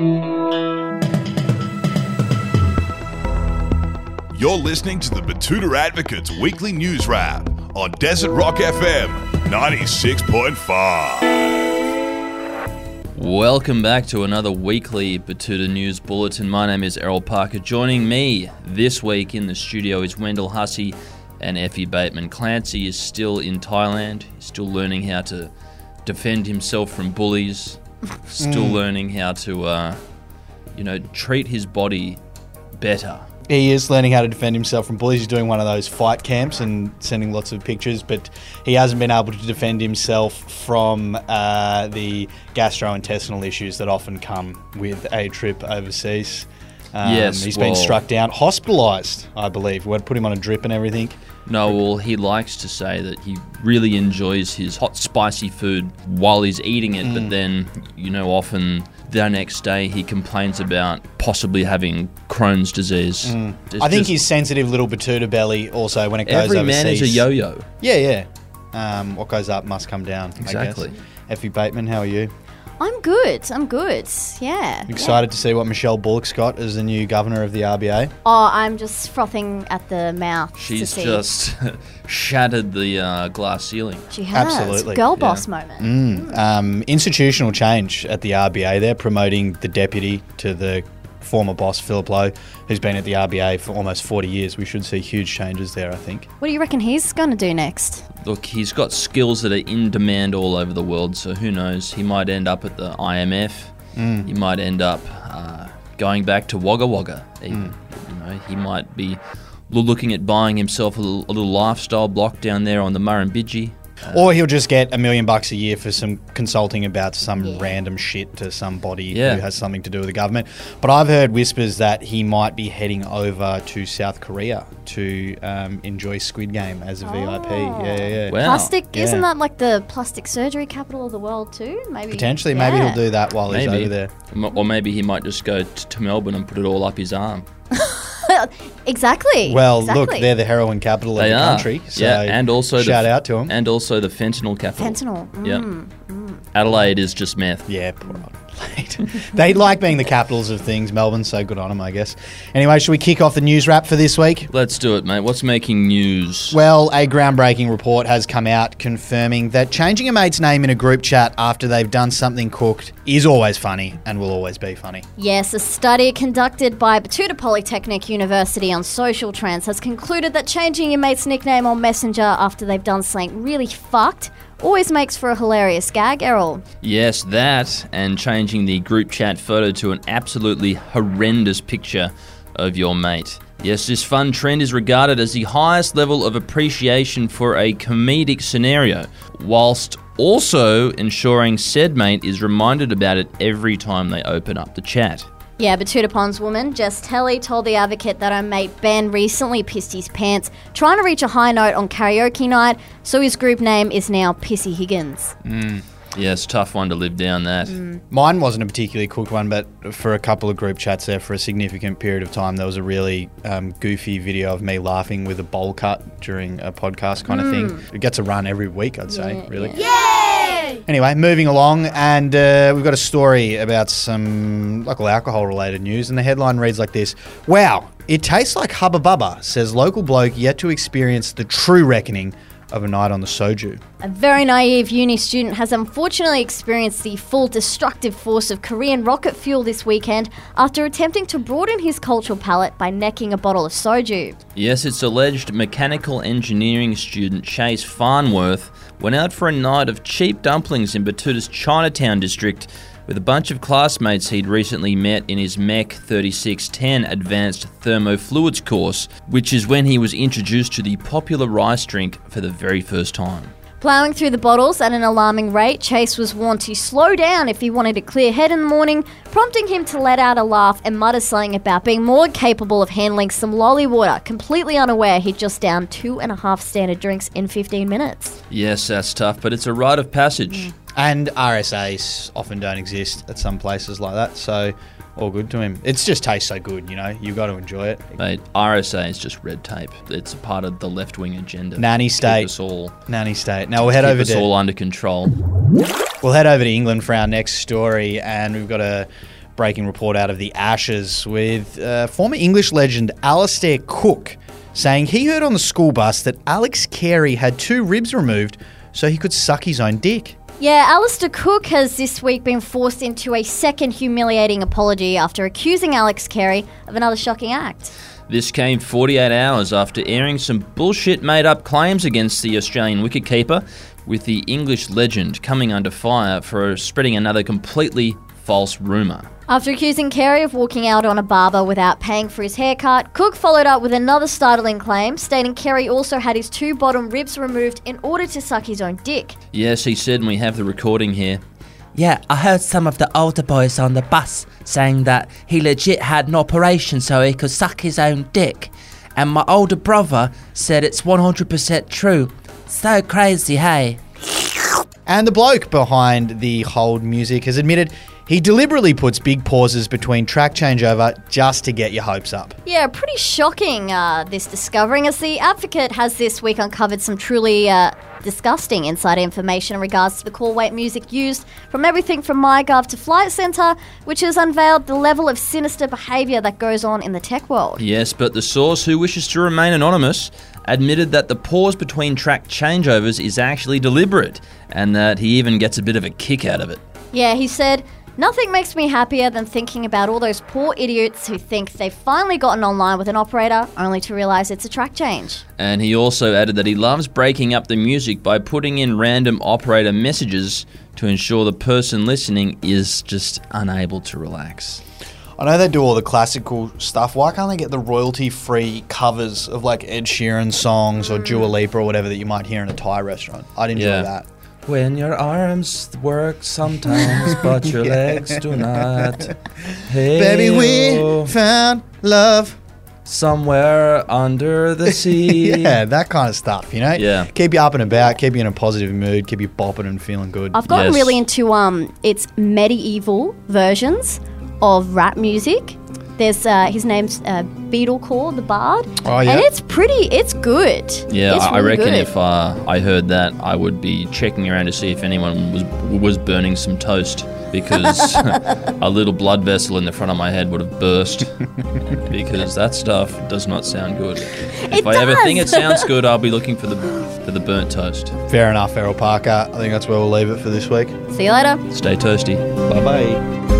You're listening to the Betoota Advocates Weekly News Wrap on Desert Rock FM 96.5. Welcome back to another weekly Betoota News Bulletin. My name is Errol Parker. Joining me this week in the studio is Wendall Hussey and Effie Bateman. Clancy is still in Thailand. He's still learning how to defend himself from bullies. Still learning how to, uh, you know, treat his body better. He is learning how to defend himself from bullies. He's doing one of those fight camps and sending lots of pictures, but he hasn't been able to defend himself from uh, the gastrointestinal issues that often come with a trip overseas. Um, Yes, he's well- been struck down, hospitalised, I believe. We had put him on a drip and everything. No, well, he likes to say that he really enjoys his hot, spicy food while he's eating it, Mm. but then, you know, often the next day he complains about possibly having Crohn's disease. Mm. I think his sensitive little Betoota belly also when it goes every overseas. man is a yo-yo. Yeah, yeah. Um, what goes up must come down. Exactly. I guess. Effie Bateman, how are you? I'm good. I'm good. Yeah. Excited to see what Michelle Bullock's got as the new governor of the RBA. Oh, I'm just frothing at the mouth. to She's see. just shattered the uh, glass ceiling. She has. Absolutely, Girl yeah. boss moment. Mm, um, institutional change at the RBA. They're promoting the deputy to the former boss, Philip Lowe, who's been at the RBA for almost 40 years. We should see huge changes there, I think. What do you reckon he's going to do next? Look, he's got skills that are in demand all over the world, so who knows? He might end up at the IMF. Mm. He might end up uh, going back to Wagga Wagga. Even. Mm. You know, he might be looking at buying himself a little, a little lifestyle block down there on the Murrumbidgee. Or he'll just get a million bucks a year for some consulting about some random shit to somebody Yeah. who has something to do with the government. But I've heard whispers that he might be heading over to South Korea to um, enjoy Squid Game as a VIP. Yeah, yeah, yeah. Wow. Plastic, Yeah. isn't that like the plastic surgery capital of the world too? Maybe. Potentially, maybe Yeah. He'll do that while he's over there. Or maybe he might just go to Melbourne and put it all up his arm. exactly. Well, exactly. look, they're the heroin capital They of the are. country. So yeah, and also shout the, out to them. And also the fentanyl capital. fentanyl. Mm. Yep. Adelaide is just meth. Yeah, poor Adelaide. they like being the capitals of things, Melbourne, so good on them, I guess. Anyway, should we kick off the news wrap for this week? Let's do it, mate. What's making news? Well, a groundbreaking report has come out confirming that changing a mate's name in a group chat after they've done something cooked is always funny and will always be funny. Yes, a study conducted by Betoota Polytechnic University on social trends has concluded that changing your mate's nickname on Messenger after they've done something really fucked always makes for a hilarious gag, Errol. Yes, that, and changing the group chat photo to an absolutely horrendous picture of your mate. Yes, this fun trend is regarded as the highest level of appreciation for a comedic scenario, whilst also ensuring said mate is reminded about it every time they open up the chat. Yeah, Betoota Pond's woman, Jess Telly, told The Advocate that her mate Ben recently pissed his pants trying to reach a high note on karaoke night, so his group name is now Pissy Higgins. Mm. Yes, tough one to live down that. Mm. Mine wasn't a particularly cooked one, but for a couple of group chats there for a significant period of time, there was a really um, goofy video of me laughing with a bowl cut during a podcast kind of thing. Mm. It gets a run every week, I'd say, really. Anyway, moving along, and uh, we've got a story about some local alcohol related news, and the headline reads like this. Wow, it tastes like Hubba Bubba, says local bloke yet to experience the true reckoning of a night on the soju. A very naive uni student has unfortunately experienced the full destructive force of Korean rocket fuel this weekend after attempting to broaden his cultural palate by necking a bottle of soju. Yes, it's alleged mechanical engineering student Chase Farnworth went out for a night of cheap dumplings in Betoota's Chinatown district with a bunch of classmates he'd recently met in his MEC 3610 Advanced Thermofluids course, which is when he was introduced to the popular rice drink for the very first time. Plowing through the bottles at an alarming rate, Chase was warned to slow down if he wanted a clear head in the morning, prompting him to let out a laugh and mutter something about being more capable of handling some lolly water, completely unaware he'd just downed two and a half standard drinks in 15 minutes. Yes, that's tough, but it's a rite of passage. Mm. And RSAs often don't exist at some places like that, so all good to him. It just tastes so good, you know. You've got to enjoy it. Mate, RSA is just red tape. It's a part of the left wing agenda. Nanny Keep state. us all, Nanny state. Now we'll head keep over us to all under control. we'll head over to England for our next story, and we've got a breaking report out of the Ashes with uh, former English legend Alastair Cook saying he heard on the school bus that Alex Carey had two ribs removed so he could suck his own dick. Yeah, Alastair Cook has this week been forced into a second humiliating apology after accusing Alex Carey of another shocking act. This came 48 hours after airing some bullshit made up claims against the Australian wicketkeeper, with the English legend coming under fire for spreading another completely false rumour. After accusing Carey of walking out on a barber without paying for his haircut, Cook followed up with another startling claim, stating Carey also had his two bottom ribs removed in order to suck his own dick. Yes, he said, and we have the recording here. Yeah, I heard some of the older boys on the bus saying that he legit had an operation so he could suck his own dick. And my older brother said it's 100% true. So crazy, hey? And the bloke behind the hold music has admitted he deliberately puts big pauses between track changeover just to get your hopes up. Yeah, pretty shocking, uh, this discovering, as the Advocate has this week uncovered some truly uh, disgusting insider information in regards to the call wait music used from everything from MyGov to Flight Centre, which has unveiled the level of sinister behaviour that goes on in the tech world. Yes, but the source, who wishes to remain anonymous, admitted that the pause between track changeovers is actually deliberate, and that he even gets a bit of a kick out of it. Yeah, he said, Nothing makes me happier than thinking about all those poor idiots who think they've finally gotten online with an operator only to realise it's a track change. And he also added that he loves breaking up the music by putting in random operator messages to ensure the person listening is just unable to relax. I know they do all the classical stuff. Why can't they get the royalty free covers of like Ed Sheeran songs or Dua mm. Lipa or whatever that you might hear in a Thai restaurant? I'd enjoy Yeah. that. When your arms work sometimes, but your legs do not. Hey, Baby, oh, we found love. somewhere under the sea. Yeah, that kind of stuff, you know? Yeah. Keep you up and about, keep you in a positive mood, keep you bopping and feeling good. I've gotten Yes. really into um, its medieval versions of rap music. There's uh, his name's uh, Beetlecore, the Bard, Oh, yeah? and it's pretty. It's good. Yeah, It's I I reckon good. if uh, I heard that, I would be checking around to see if anyone was was burning some toast because a little blood vessel in the front of my head would have burst because that stuff does not sound good. If It I ever think it sounds good, I'll be looking for the for the burnt toast. Fair enough, Errol Parker. I think that's where we'll leave it for this week. See you later. Stay toasty. Bye bye.